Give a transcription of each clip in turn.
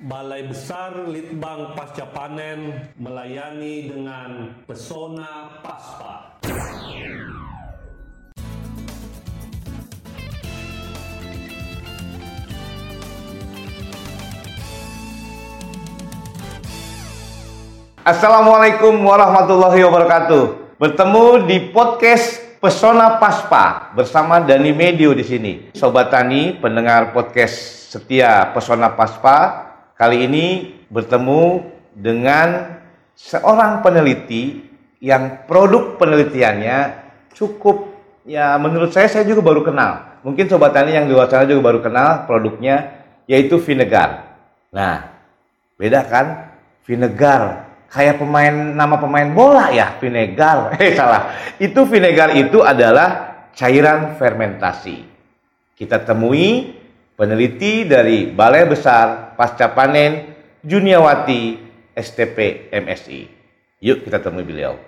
Balai Besar Litbang Pasca Panen melayani dengan pesona paspa. Assalamualaikum warahmatullahi wabarakatuh. Bertemu di podcast Pesona Paspa bersama Dani Medio di sini. Sobat Tani, pendengar podcast setia Pesona Paspa, kali ini bertemu dengan seorang peneliti yang produk penelitiannya cukup ya menurut saya saya juga baru kenal. Mungkin sobat tani yang di luar sana juga baru kenal produknya yaitu Vinegar. Nah, beda kan? Vinegar kayak pemain nama pemain bola ya vinegar eh salah itu vinegar itu adalah cairan fermentasi kita temui peneliti dari Balai Besar Pasca Panen Juniawati STP MSI yuk kita temui beliau.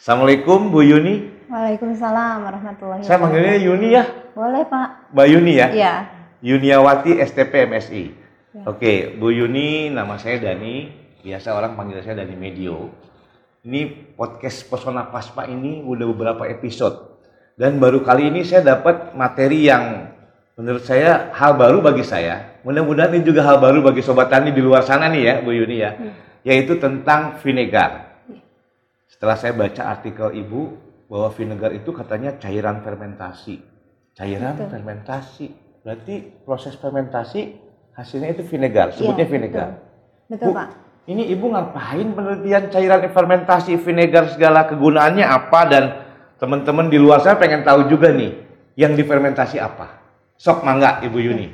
Assalamualaikum Bu Yuni. Waalaikumsalam warahmatullahi saya manggilnya Yuni ya? Boleh Pak. Mbak Yuni ya? Iya. Yuniawati STP MSI Ya. Oke Bu Yuni nama saya Dani. Biasa orang panggil saya Dani Medio. Ini podcast Pesona Paspa ini udah beberapa episode. Dan baru kali ini saya dapat materi yang menurut saya hal baru bagi saya mudah-mudahan ini juga hal baru bagi sobat tani di luar sana nih ya Bu Yuni ya yaitu tentang vinegar. Setelah saya baca artikel ibu bahwa vinegar itu katanya cairan fermentasi. Cairan Betul. fermentasi. Berarti proses fermentasi hasilnya itu vinegar sebutnya Iya, vinegar. Betul, Bu, Pak. ini ibu ngapain penelitian cairan fermentasi vinegar segala kegunaannya apa? Dan teman-teman di luar sana pengen tahu juga nih yang difermentasi apa. Sok mangga Ibu Yuni.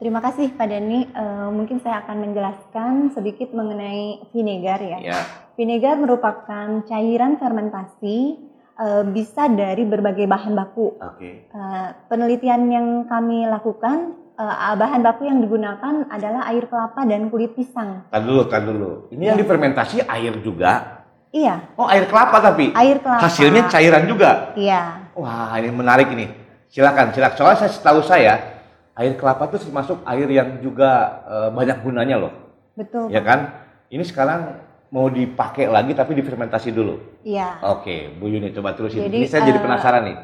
Terima kasih Pak Dani. Eh, mungkin saya akan menjelaskan sedikit mengenai vinegar ya. Ya. Vinegar merupakan cairan fermentasi eh, bisa dari berbagai bahan baku. Oke. Eh, penelitian yang kami lakukan eh, bahan baku yang digunakan adalah air kelapa dan kulit pisang. Tar dulu, tar dulu. Ini yang Ya. difermentasi air juga. Iya, Oh, air kelapa tapi. air kelapa. Hasilnya cairan juga. Iya, Wah, ini menarik ini. Silakan, silakan. Soalnya saya setahu saya air kelapa itu termasuk air yang juga eh, banyak gunanya loh. betul. Ya kan? Ini sekarang mau dipakai lagi tapi difermentasi dulu. Iya. Oke, Bu Yuni coba terusin. Jadi, Ini saya jadi eh, penasaran nih.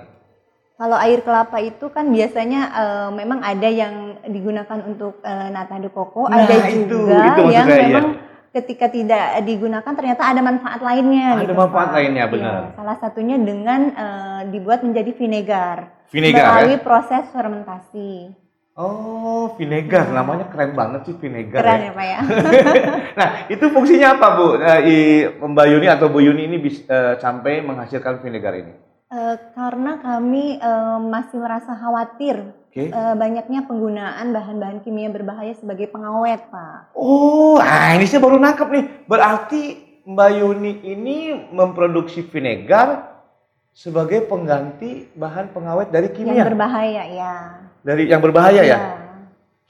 Kalau air kelapa itu kan biasanya eh, memang ada yang digunakan untuk nata de coco, Nah, ada itu, juga itu yang saya, iya. memang ketika tidak digunakan ternyata ada manfaat lainnya. Ada gitu, manfaat Pak. lainnya, Iya, benar. salah satunya dengan eh, dibuat menjadi vinegar, Vinegar melalui ya? proses fermentasi. Oh, vinegar. Namanya keren banget sih vinegar Keren ya. ya Pak ya. Nah, itu fungsinya apa, Bu? Eh, i- Mbak Yuni atau Bu Yuni ini bis- eh, sampai menghasilkan vinegar ini? Eh, karena kami eh, masih merasa khawatir Oke. eh, banyaknya penggunaan bahan-bahan kimia berbahaya sebagai pengawet Pak. Oh, ah ini saya baru nangkep nih. Berarti Mbak Yuni ini memproduksi vinegar sebagai pengganti bahan pengawet dari kimia. Yang berbahaya ya. dari yang berbahaya ya? Iya.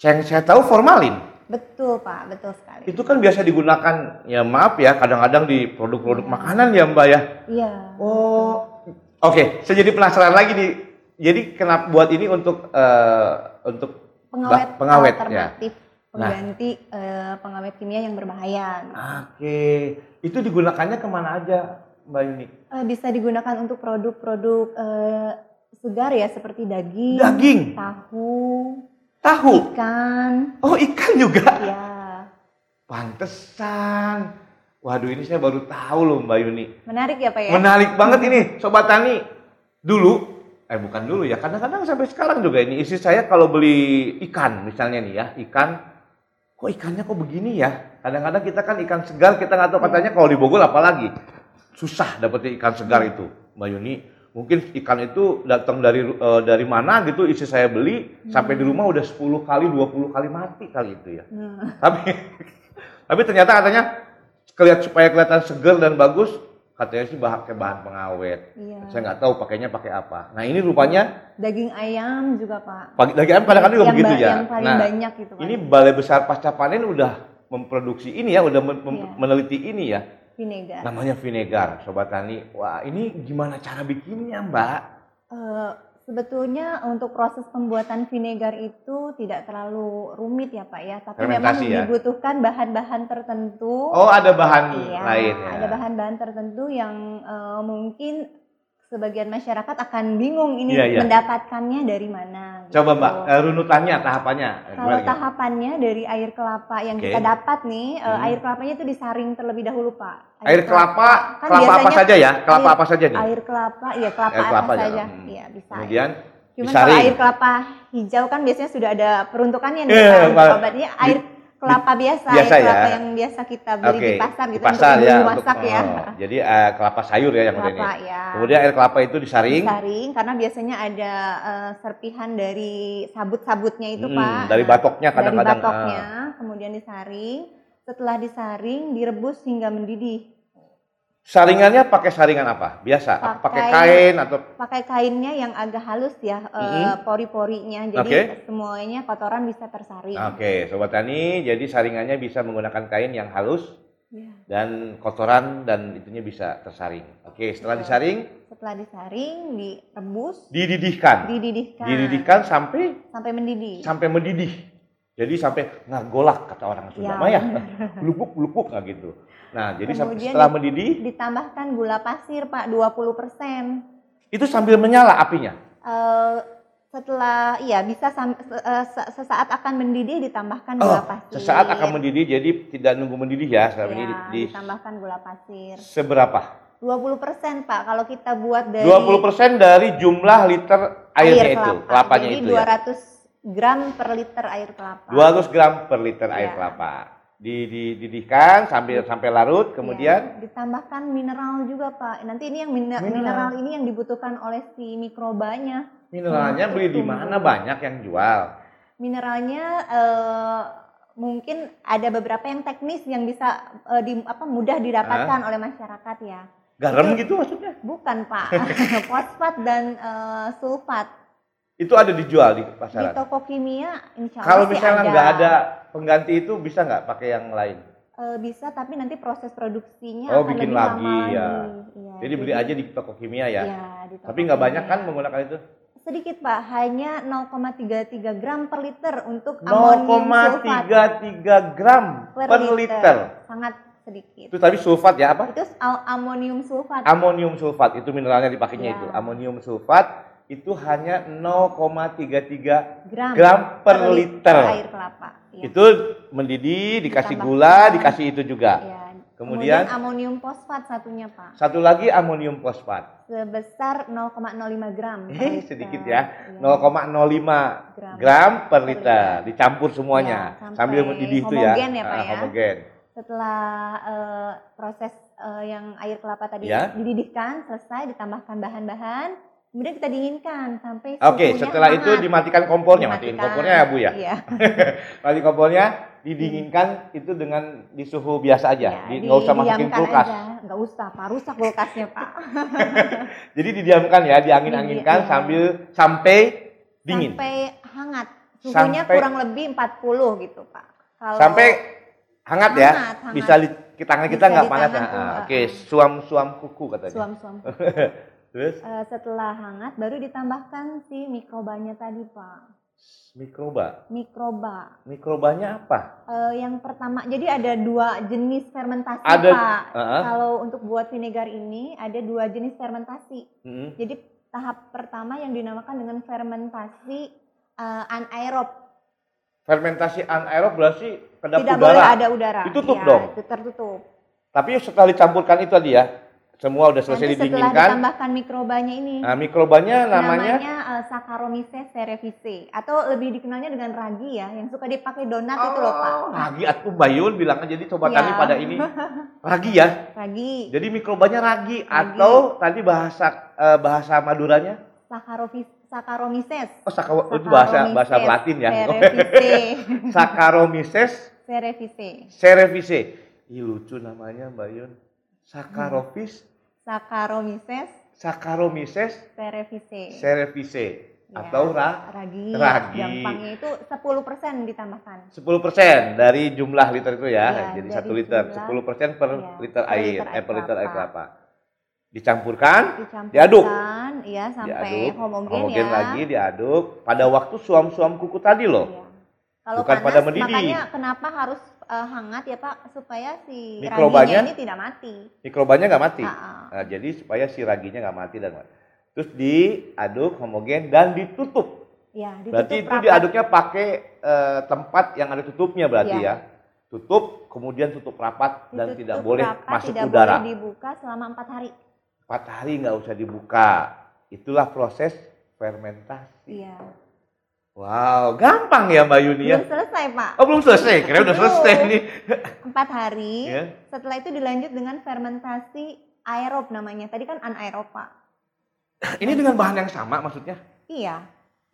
Yang saya tahu formalin. Betul Pak, betul sekali. Itu kan biasa digunakan ya maaf ya kadang-kadang di produk-produk Iya. makanan ya Mbak ya. Iya. Oh, oke. Saya jadi penasaran lagi nih. Jadi kenapa buat ini untuk eh, untuk Pengawet, bah- pengawet, ya. alternatif pengganti eh, pengawet kimia yang berbahaya. Oke, itu digunakannya ke mana aja Mbak Yuni? Eh, bisa digunakan untuk produk-produk eh, segar ya seperti daging, Daging, tahu, tahu. ikan. Oh ikan juga. Ya, Pantesan. Waduh ini saya baru tahu loh Mbak Yuni. menarik ya Pak ya. Menarik banget ini Sobat Tani. Dulu, eh bukan dulu ya, kadang-kadang sampai sekarang juga ini istri saya kalau beli ikan misalnya nih ya, ikan, kok ikannya kok begini ya? Kadang-kadang kita kan ikan segar kita nggak tahu katanya kalau di Bogor apalagi susah dapetin ikan segar itu, Mbak Yuni. Mungkin ikan itu datang dari eh, dari mana gitu istri saya beli sampai di rumah udah 10 kali 20 kali mati kali itu ya. Hmm. Tapi tapi ternyata katanya kelihat supaya kelihatan segar dan bagus katanya sih pakai bahan pengawet. Iya. Saya nggak tahu pakainya pakai apa. Nah ini rupanya Daging ayam juga Pak. pagi lagi kadang-kadang juga begitu ya. Yang paling nah banyak gitu Pak. ini balai besar pasca panen udah memproduksi ini ya, udah mem- Iya. meneliti ini ya. Vinegar. Namanya vinegar, sobat tani. Wah ini gimana cara bikinnya mbak? Eh, Sebetulnya untuk proses pembuatan vinegar itu tidak terlalu rumit ya Pak ya, tapi memang Fermentasi ya? dibutuhkan bahan-bahan tertentu. Oh, ada bahan Iya, lain ya. ada bahan-bahan tertentu yang eh, mungkin sebagian masyarakat akan bingung ini Iya, iya. mendapatkannya dari mana. Coba gitu. Mbak, eh, runutannya, tahapannya. Kalau Gimana, tahapannya dari air kelapa yang Oke. kita dapat nih, eh, Hmm. air kelapanya itu disaring terlebih dahulu Pak. Air kelapa, kan kelapa apa saja ya? Kelapa air- apa saja nih? Air kelapa, iya kelapa, Air kelapa apa aja, saja, hmm. iya bisa. Kemudian Cuman disaring. kalau air kelapa hijau kan biasanya sudah ada peruntukannya nih Iya, kan, obatnya air kelapa biasa, biasa air kelapa ya? yang biasa kita beli di pasar di gitu pasar untuk ya, ibu untuk- masak ya. oh, jadi eh, kelapa sayur ya yang udah ini. Kelapa ya. Kemudian air kelapa itu disaring, disaring karena biasanya ada eh, serpihan dari sabut-sabutnya itu Hmm, Pak. dari Nah, batoknya kadang-kadang, Dari batoknya, kemudian disaring. Setelah disaring, direbus hingga mendidih. Saringannya pakai saringan apa? Biasa, pakai Pakai- kain atau Pakai kainnya yang agak halus ya, eh, Mhm. pori-porinya. Jadi Oke. semuanya kotoran bisa tersaring. Oke, sobat tani, jadi saringannya bisa menggunakan kain yang halus Ya. dan kotoran dan itunya bisa tersaring. Oke, setelah Betul. disaring, Setelah disaring, direbus, dididihkan. dididihkan, Dididihkan sampai sampai mendidih. sampai mendidih. Jadi sampai ngagolak kata orang Sunda Ya, mah ya. benar. Lupuk lupuk nggak gitu. Nah, jadi Kemudian setelah di- mendidih Ditambahkan gula pasir Pak 20%. itu sambil menyala apinya. Eh, setelah iya bisa sam- se- sesaat akan mendidih ditambahkan Oh, gula pasir. sesaat akan mendidih jadi tidak nunggu mendidih ya, setelah Ya, mendidih di ditambahkan gula pasir. seberapa? 20% Pak kalau kita buat dari 20% dari jumlah liter airnya itu, kelapa. kelapanya Jadi itu ya. 200 gram per liter air kelapa. 200 gram per liter air Iya. kelapa. Di- Dididihkan sambil sampai larut, kemudian Ya, ditambahkan mineral juga Pak. Nanti ini yang mine- Mineral. mineral. ini yang dibutuhkan oleh si mikrobanya. mineralnya Hmm, beli di tumbuh. mana banyak yang jual. Mineralnya eh, mungkin ada beberapa yang teknis yang bisa eh, di, apa mudah didapatkan oleh masyarakat ya. Garam Itu- gitu maksudnya? Bukan Pak, fosfat dan eh, sulfat Itu ada dijual di di pasaran. toko kimia insya Allah Kalau misalnya ada. nggak ada pengganti itu bisa nggak pakai yang lain? Eh, bisa tapi nanti proses produksinya Oh, akan bikin lebih lagi, lama ya. lagi. Iya, Jadi beli aja di toko kimia ya. iya, di toko Tapi nggak banyak kan menggunakan itu? Sedikit Pak, hanya 0,33 gram per liter untuk amonium sulfat 0,33 gram per, liter. Sangat sedikit. Itu tadi sulfat ya apa? Itu amonium sulfat. Amonium sulfat itu mineralnya dipakainya Ya. itu. Amonium sulfat itu hanya 0,33 gram, gram per liter. air kelapa. Iya. Itu mendidih, dikasih Ditambahkan. gula, dikasih itu juga. Iya. Kemudian- amonium fosfat satunya Pak Satu lagi amonium fosfat. sebesar 0,05 gram. per Eh, sedikit ya. Iya. 0,05 Gram. gram per Per liter. liter. Dicampur semuanya Ya, sambil mendidih itu ya. homogen ya, Pak Ah, ya. homogen. Setelah eh, proses eh, yang air kelapa tadi Ya. dididihkan selesai, ditambahkan bahan-bahan, kemudian kita dinginkan sampai Oke, suhunya setelah itu hangat. dimatikan kompornya, matiin Dimatikan. kompornya ya Bu ya. Iya. Mati kompornya didinginkan itu dengan di suhu biasa aja, Ya, di- nggak usah masukin kulkas. Nggak usah, Pak. Rusak kulkasnya, Pak. Jadi didiamkan ya, diangin-anginkan Iya. sambil sampai dingin. Sampai hangat. Suhunya Sampai- kurang lebih 40 gitu, Pak. Kalau Sampai hangat ya. Hangat. Bisa di tangan kita nggak panas. Nah, ah, ah, Oke, ah. suam-suam kuku katanya. suam-suam. Terus Eh, setelah hangat baru ditambahkan si mikrobanya tadi, Pak. mikroba. Mikroba. Mikrobanya apa? Eh, yang pertama, jadi ada dua jenis fermentasi, Ada- Pak. Ah, Kalau untuk buat vinegar ini ada dua jenis fermentasi. mm, Jadi tahap pertama yang dinamakan dengan fermentasi eh, anaerob. Fermentasi anaerob berarti kedap Tidak udara. boleh ada udara. Ditutup Iya, dong? Tertutup. Tapi setelah dicampurkan itu tadi ya, semua udah selesai Nanti setelah didinginkan. ditambahkan mikrobanya ini, Nah, mikrobanya namanya, eh, Saccharomyces cerevisiae atau lebih dikenalnya dengan ragi ya, yang suka dipakai donat itu loh Pak. Oh, ragi atuh Bayun bilangnya jadi coba Iya. tani pada ini ragi ya. Ragi, Jadi mikrobanya ragi, Ragi. atau tadi bahasa eh, bahasa Maduranya Saccharomyces Saccharomyces. oh, saka, oh, itu bahasa bahasa Latin ya. Saccharomyces Cerevisiae. cerevisiae. Ih lucu namanya Mbak Yun. Saccharomyces, Saccharomyces Saccharomyces cerevisiae. cerevisiae Ya, atau ra ragi. ragi. Gampangnya itu 10% ditambahkan. 10% dari jumlah liter itu ya. Iya, Jadi satu liter, jumlah, 10% per iya, liter per air, liter eh air per liter air kelapa. dicampurkan, dicampurkan, diaduk. ya sampai diaduk, homogen, homogen ya. lagi, diaduk. Pada waktu suam-suam kuku tadi loh. Iya. Kalau Bukan panas, pada mendidih. makanya kenapa harus eh, hangat ya Pak supaya si Mikrobanya? ini tidak mati. Mikrobanya nggak mati. Ah, ah. Nah, jadi supaya si raginya nggak mati dan terus diaduk homogen dan ditutup. Ya, ditutup Berarti itu rapat. diaduknya pakai eh, tempat yang ada tutupnya berarti Iya. ya. Tutup, kemudian tutup rapat dan Ditutup tidak boleh rapat, masuk tidak udara. boleh dibuka selama empat hari. Empat hari nggak usah dibuka. Itulah proses fermentasi. Iya. Wow, gampang ya Mbak Yuni ya. Belum selesai Pak. Oh belum selesai, kira udah selesai nih. Empat hari. Ya. Setelah itu dilanjut dengan fermentasi aerob namanya. Tadi kan anaerob Pak. Ini dengan bahan yang sama maksudnya? Iya.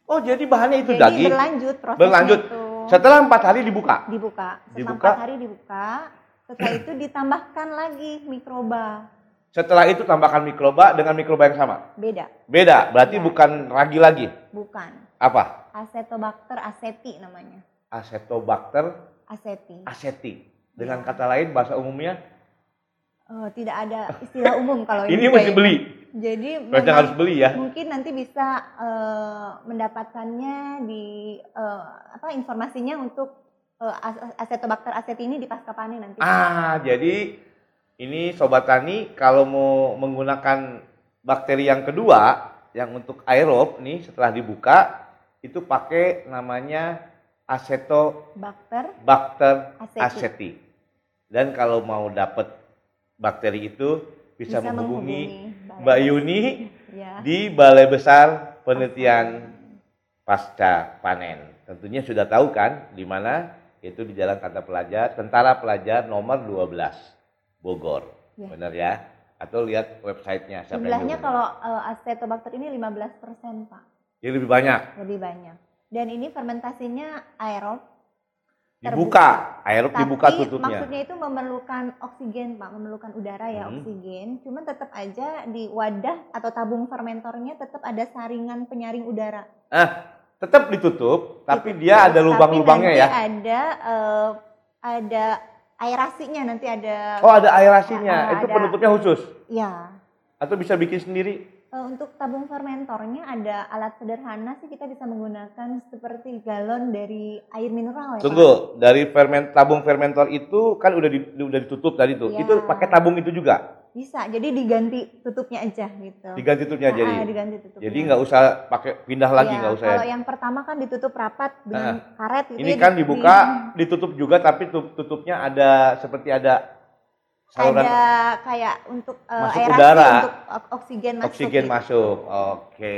Oh jadi bahannya itu Jadi daging. berlanjut prosesnya Berlanjut. itu. Setelah empat hari dibuka. dibuka. Setelah Dibuka. empat hari dibuka. Setelah itu ditambahkan lagi mikroba. Setelah itu tambahkan mikroba dengan mikroba yang sama. Beda. Beda, berarti Iya. bukan ragi lagi. Bukan. Apa? Acetobacter aceti namanya. Acetobacter Aceti. aceti. Dengan Iya. kata lain bahasa umumnya Eh, tidak ada istilah umum kalau ini ini. mesti beli. Jadi Berarti memang harus beli ya. mungkin nanti bisa eh, mendapatkannya di eh, apa informasinya untuk as- Acetobacter aceti ini di pasca panen nanti. Ah, jadi ini sobat tani kalau mau menggunakan bakteri yang kedua yang untuk aerob nih setelah dibuka itu pakai namanya Acetobacter Bakter aceti. aceti. Dan kalau mau dapat bakteri itu bisa, menghubungi Balai. Mbak Yuni Ya. di Balai Besar Penelitian Pasca Panen. Tentunya sudah tahu kan di mana? Itu di Jalan Kata Pelajar, Tentara Pelajar nomor 12, Bogor. Ya. Benar ya? Atau lihat websitenya. Jumlahnya kalau eh, Acetobacter ini 15% Pak, Jadi lebih banyak. lebih banyak. Dan ini fermentasinya aerob. Dibuka, aerob Tapi dibuka tutupnya. maksudnya itu memerlukan oksigen Pak, memerlukan udara ya Hmm. oksigen. Cuman tetap aja di wadah atau tabung fermentornya tetap ada saringan penyaring udara. Ah, tetap ditutup, tapi Ditutup, dia ada lubang-lubangnya ya. Ada eh, ada aerasinya nanti ada. Oh, ada aerasinya. Ah, Itu ada. penutupnya khusus. Ya. Atau bisa bikin sendiri. Eh, untuk tabung fermentornya ada alat sederhana sih kita bisa menggunakan seperti galon dari air mineral ya. Pak? Tunggu, dari ferment tabung fermentor itu kan udah di- udah ditutup tadi tuh. Iya. Itu pakai tabung itu juga. Bisa. Jadi diganti tutupnya aja gitu. Diganti tutupnya Ah, jadi. diganti tutupnya. Jadi nggak usah pakai pindah lagi Iya, nggak usah. Kalau ya. yang pertama kan ditutup rapat dengan karet gitu Ini ya, kan di- dibuka, di- ditutup juga tapi tut- tutupnya ada seperti ada saluran ada kayak untuk eh, Masuk aerasi udara. untuk ok- oksigen masuk. oksigen gitu. masuk. Oke.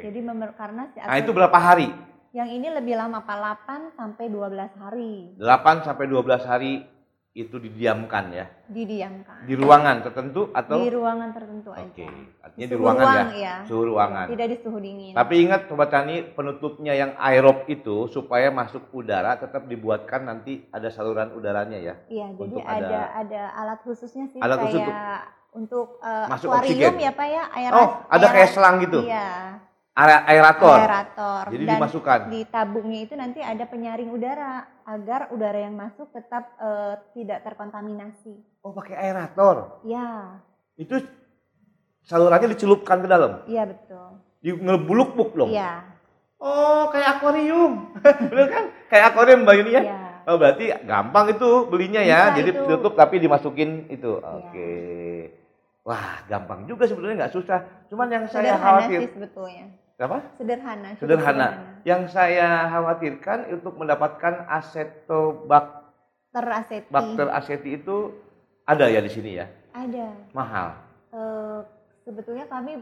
Jadi memer- karena si Nah, itu berapa hari? yang ini lebih lama Pak 8 sampai 12 hari 8 sampai 12 hari itu didiamkan ya. didiamkan Di ruangan tertentu atau di ruangan tertentu Oke. aja. Artinya di Suhu ruangan ruang, ya. ya. Suhu ruangan. Tidak di suhu dingin. Tapi ingat sobat tani, penutupnya yang aerob itu supaya masuk udara tetap dibuatkan nanti ada saluran udaranya ya. Iya, jadi ada ada- ada alat khususnya sih Alat khusus kayak untuk eh, Masuk akuarium oksigen. ya Pak ya, air Oh, ada kayak selang gitu. Iya, aerator. aerator. Jadi Dan dimasukkan. di tabungnya itu nanti ada penyaring udara agar udara yang masuk tetap eh, tidak terkontaminasi. Oh, pakai aerator. Ya, Itu salurannya dicelupkan ke dalam. iya betul. Di ngebuluk-buk dong. Iya, Oh, kayak akuarium. Bener kan? Kayak akuarium Mbak Yuni ya? iya. Oh, berarti gampang itu belinya ya. Bisa Jadi itu. ditutup tapi dimasukin itu. Iya. Oke. Wah, gampang juga sebenarnya nggak susah. Cuman yang saya khawatir sih sebetulnya. Apa? Sederhana. Sederhana. Yang saya khawatirkan untuk mendapatkan acetobacter Teraseti. aceti itu ada ya di sini ya. Ada. Mahal. Eh, sebetulnya kami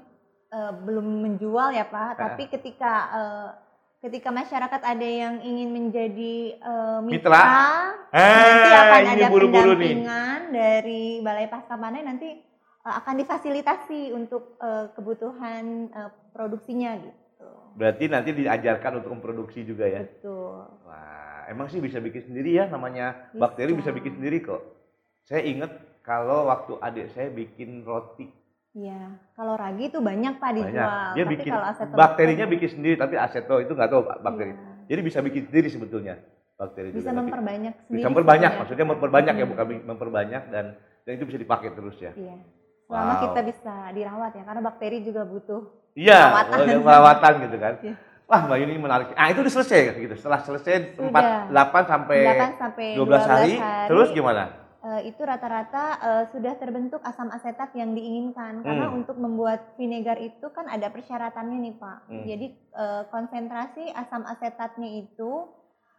eh, belum menjual ya Pak, Eh. tapi ketika eh, ketika masyarakat ada yang ingin menjadi eh, Mitra. mitra, nanti Ah, akan ada buru-buru nih. pendampingan dari Balai Pasca Panen nanti eh, akan difasilitasi untuk eh, kebutuhan eh, produksinya gitu. Berarti nanti diajarkan untuk memproduksi juga ya. Betul. Wah, emang sih bisa bikin sendiri ya namanya bakteri bisa Bisa. bikin sendiri kok. Saya ingat kalau waktu adik saya bikin roti Iya, kalau ragi itu banyak Pak dijual. banyak, dia tapi bikin kalau acetobacter- bakterinya bikin sendiri tapi aseto itu nggak tahu bakteri. Iya. Jadi bisa bikin sendiri sebetulnya bakteri bisa juga. Tapi memperbanyak sendiri. bisa memperbanyak, sebetulnya. maksudnya memperbanyak ya Hmm. bukan memperbanyak dan dan itu bisa dipakai terus ya. Iya. selama Wow. kita bisa dirawat ya karena bakteri juga butuh Iya, Perawatan. perawatan gitu kan. Iya. Wah, Mbak Yuni menarik. Ah, itu udah selesai gitu. Setelah selesai Sudah. 4 8 sampai 8 sampai 12 hari, terus gimana? eh, itu rata-rata eh, sudah terbentuk asam asetat yang diinginkan karena Hmm. untuk membuat vinegar itu kan ada persyaratannya nih Pak. Hmm. Jadi eh, konsentrasi asam asetatnya itu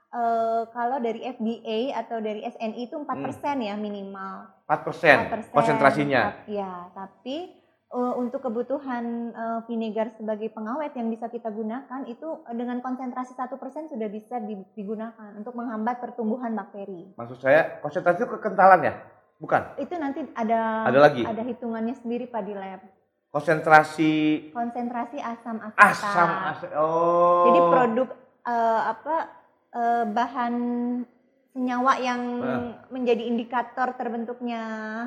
eh, kalau dari FDA atau dari SNI itu 4% ya minimal. 4%, 4%. konsentrasinya. Ya, tapi eh, untuk kebutuhan eh, vinegar sebagai pengawet yang bisa kita gunakan itu eh, dengan konsentrasi 1% sudah bisa di- digunakan untuk menghambat pertumbuhan bakteri. Maksud saya konsentrasi itu kekentalan ya? Bukan. Itu nanti ada Ada lagi? ada hitungannya sendiri Pak di lab. Konsentrasi Konsentrasi asam asetat. asam aset. Oh. Jadi produk eh, apa eh, bahan senyawa yang Ah. menjadi indikator terbentuknya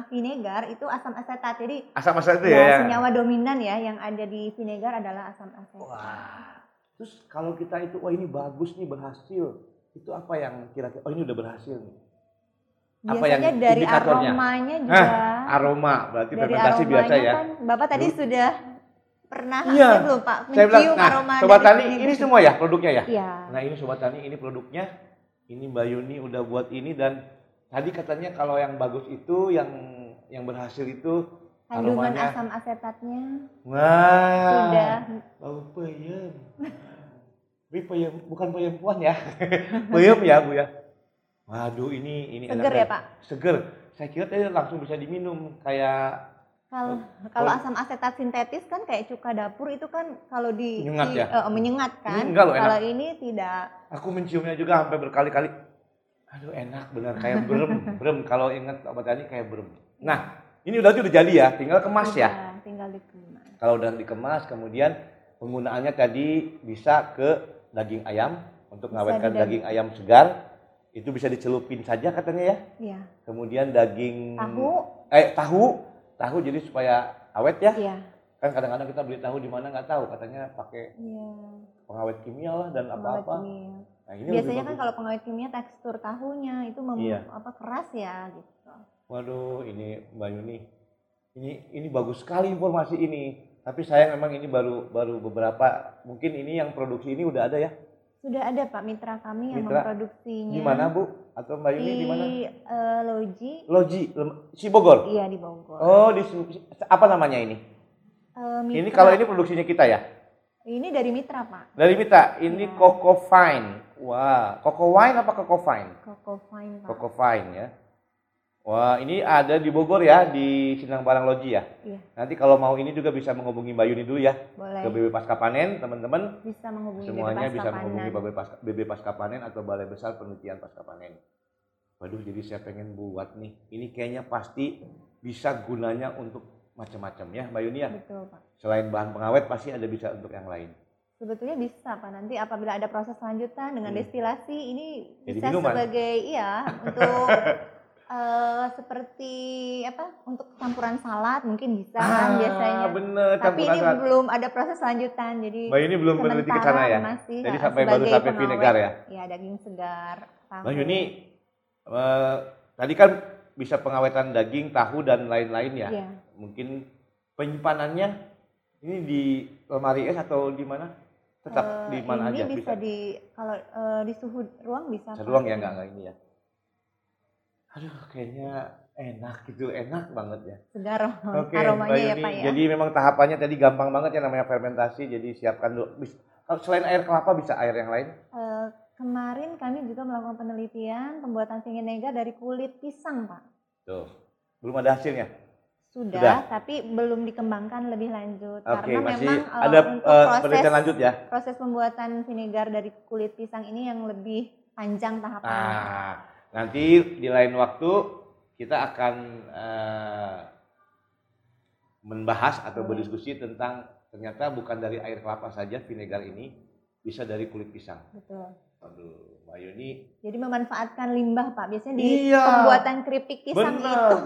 vinegar itu asam asetat. Jadi asam aset itu ya, ya. senyawa dominan ya yang ada di vinegar adalah asam asetat. Wah. Terus kalau kita itu wah ini bagus nih berhasil. Itu apa yang kira-kira oh ini udah berhasil nih. Apa yang Biasanya dari indikatornya? aromanya juga. Aroma berarti dari fermentasi biasa ya. kan Bapak tadi Dulu- sudah pernah Iya. ya belum Pak Saya bilang, mencium nah, aroma Sobat dari Tani ini semua ya produknya ya? Iya. Nah ini Sobat Tani ini produknya. Ini Mbak Yuni udah buat ini dan tadi katanya kalau yang bagus itu yang yang berhasil itu Kandungan aromanya. asam asetatnya Wah. sudah Bau peyem. Tapi peyem bukan peyem puan ya. peyem ya Bu ya. Waduh ini ini seger enak ya banget. Pak. Seger. Saya kira tadi langsung bisa diminum kayak Kalau kalau asam asetat sintetis kan kayak cuka dapur itu kan kalau di Menyengat di- ya? eh, menyengat kan. Enggak loh, enak. kalau ini tidak. aku menciumnya juga sampai berkali-kali. Aduh enak bener kayak berem, berem kalau ingat obat tadi kayak berem. Nah, ini udah udah jadi ya, tinggal kemas ya. Tinggal dikemas. Kalau udah dikemas kemudian penggunaannya tadi bisa ke daging ayam untuk ngawetkan daging ayam segar. Itu bisa dicelupin saja katanya ya. Iya. Kemudian daging Tahu, eh tahu, tahu jadi supaya awet ya. iya. Kan kadang-kadang kita beli tahu di mana nggak tahu, katanya pakai Iya. pengawet kimia lah dan apa-apa. Nah, ini Biasanya kan kalau pengawet kimia tekstur tahunya itu mem- Iya. apa keras ya gitu. Waduh, ini Mbak Yuni. Ini ini bagus sekali informasi ini. Tapi saya memang ini baru baru beberapa mungkin ini yang produksi ini udah ada ya. Sudah ada Pak mitra kami yang Mitra? memproduksinya. Di mana, Bu? Atau Mbak Yuni Di di mana? eh, Loji. Loji, si Bogor. Iya di Bogor. Oh, di apa namanya ini? Eh, Ini mitra- kalau ini produksinya kita ya. ini dari mitra Pak. Dari Mita, ini Iya. Coco Fine. Wah, Coco Wine apa Coco Fine? Coco Fine Pak. Coco Fine ya. Wah, ini ada di Bogor ya, di Sinang Barang Loji ya. Iya. Nanti kalau mau ini juga bisa menghubungi Mbak Yuni dulu ya Boleh. ke BB Pasca Panen, teman-teman. Bisa menghubungi Semuanya BB bisa Pasca menghubungi Panen. BB Pasca, BB Pasca Panen atau Balai Besar Penelitian Pasca Panen. Waduh, jadi saya pengen buat nih. Ini kayaknya pasti bisa gunanya untuk macam-macam ya, Mbak Yuni ya. Betul Pak. Selain bahan pengawet pasti ada bisa untuk yang lain. Sebetulnya bisa Pak. Nanti apabila ada proses lanjutan dengan Hmm. destilasi ini Jadi bisa minuman. sebagai iya untuk eh, seperti apa? Untuk campuran salad mungkin bisa kan biasanya. Ah, bener. Tapi ini salad. belum ada proses lanjutan. Jadi Mbak Yuni belum meneliti ke sana ya. Masih Jadi sampai baru sampai vinegar ya. Iya, daging segar. tahu. Mbak Yuni, eh, tadi kan bisa pengawetan daging, tahu dan lain-lain ya. Iya. Mungkin penyimpanannya ini di lemari es atau di mana? Tetap Eh, di mana ini aja bisa, di kalau eh, di suhu ruang bisa. Bisa Pak. ruang ya enggak enggak ini ya. Aduh, kayaknya enak gitu, enak banget ya. Segar Oke, aromanya Mbak ya. Pak ya. Jadi memang tahapannya tadi gampang banget ya namanya fermentasi. Jadi siapkan dulu. Kalau selain air kelapa bisa air yang lain? Eh, kemarin kami juga melakukan penelitian pembuatan vinegar dari kulit pisang, Pak. Tuh. Belum ada hasilnya. Sudah, Sudah. tapi belum dikembangkan lebih lanjut Oke, karena masih memang eh, ada untuk eh, proses penelitian lanjut ya. proses pembuatan vinegar dari kulit pisang ini yang lebih panjang tahapannya. Nah, nanti di lain waktu kita akan eh, membahas atau berdiskusi tentang ternyata bukan dari air kelapa saja vinegar ini bisa dari kulit pisang. Betul. Aduh, Mbak Yuni, Jadi memanfaatkan limbah, Pak. Biasanya di Iya. pembuatan keripik pisang Bener. itu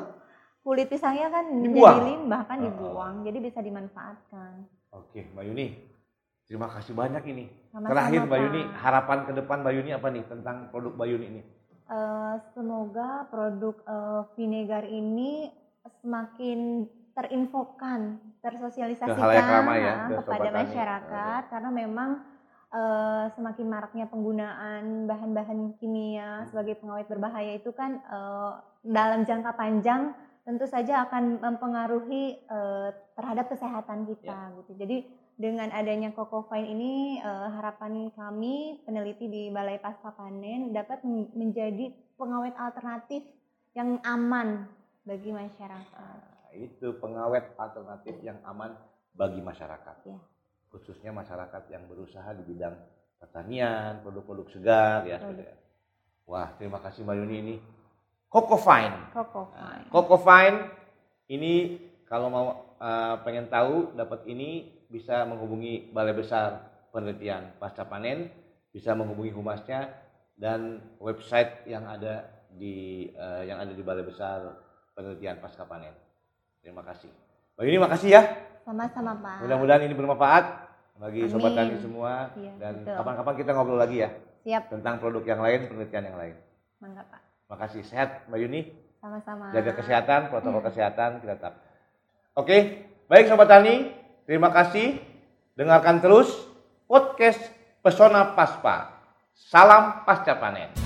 kulit pisangnya kan Dibuang. jadi limbah kan dibuang. Jadi bisa dimanfaatkan. oke Mbak Yuni, terima kasih banyak ini. Sama-sama, Terakhir Mbak. Yuni, harapan ke depan Mbak Yuni apa nih tentang produk Mbak Yuni ini? Eh, semoga produk eh, vinegar ini semakin terinfokan, tersosialisasikan ya, ah, ke kepada masyarakat. Karena memang eh, semakin maraknya penggunaan bahan-bahan kimia sebagai pengawet berbahaya itu kan eh, dalam jangka panjang tentu saja akan mempengaruhi eh, terhadap kesehatan kita gitu. Jadi dengan adanya Kokofine ini eh, harapan kami peneliti di Balai Pasca Panen dapat men- menjadi pengawet alternatif yang aman bagi masyarakat. Nah, itu pengawet alternatif yang aman bagi masyarakat. Ya. Khususnya masyarakat yang berusaha di bidang pertanian, produk-produk segar ya. Produk. Wah, terima kasih Mbak Yuni ini. Kokofine. Kokofine. Kokofine ini kalau mau eh, pengen tahu dapat ini bisa menghubungi Balai Besar Penelitian Pasca Panen, bisa menghubungi humasnya dan website yang ada di eh, yang ada di Balai Besar Penelitian Pasca Panen. Terima kasih. Mbak Yuni makasih ya. Sama-sama Pak. Mudah-mudahan ini bermanfaat bagi sobat Amin. tani semua Iya, dan kapan-kapan kita ngobrol lagi ya Siap, tentang produk yang lain, penelitian yang lain. mangga Pak. Makasih sehat Mbak Yuni. Sama-sama. jaga kesehatan, protokol kesehatan kita tetap. Oke, baik sobat tani, terima kasih. Dengarkan terus podcast Pesona Paspa. Salam pasca panen.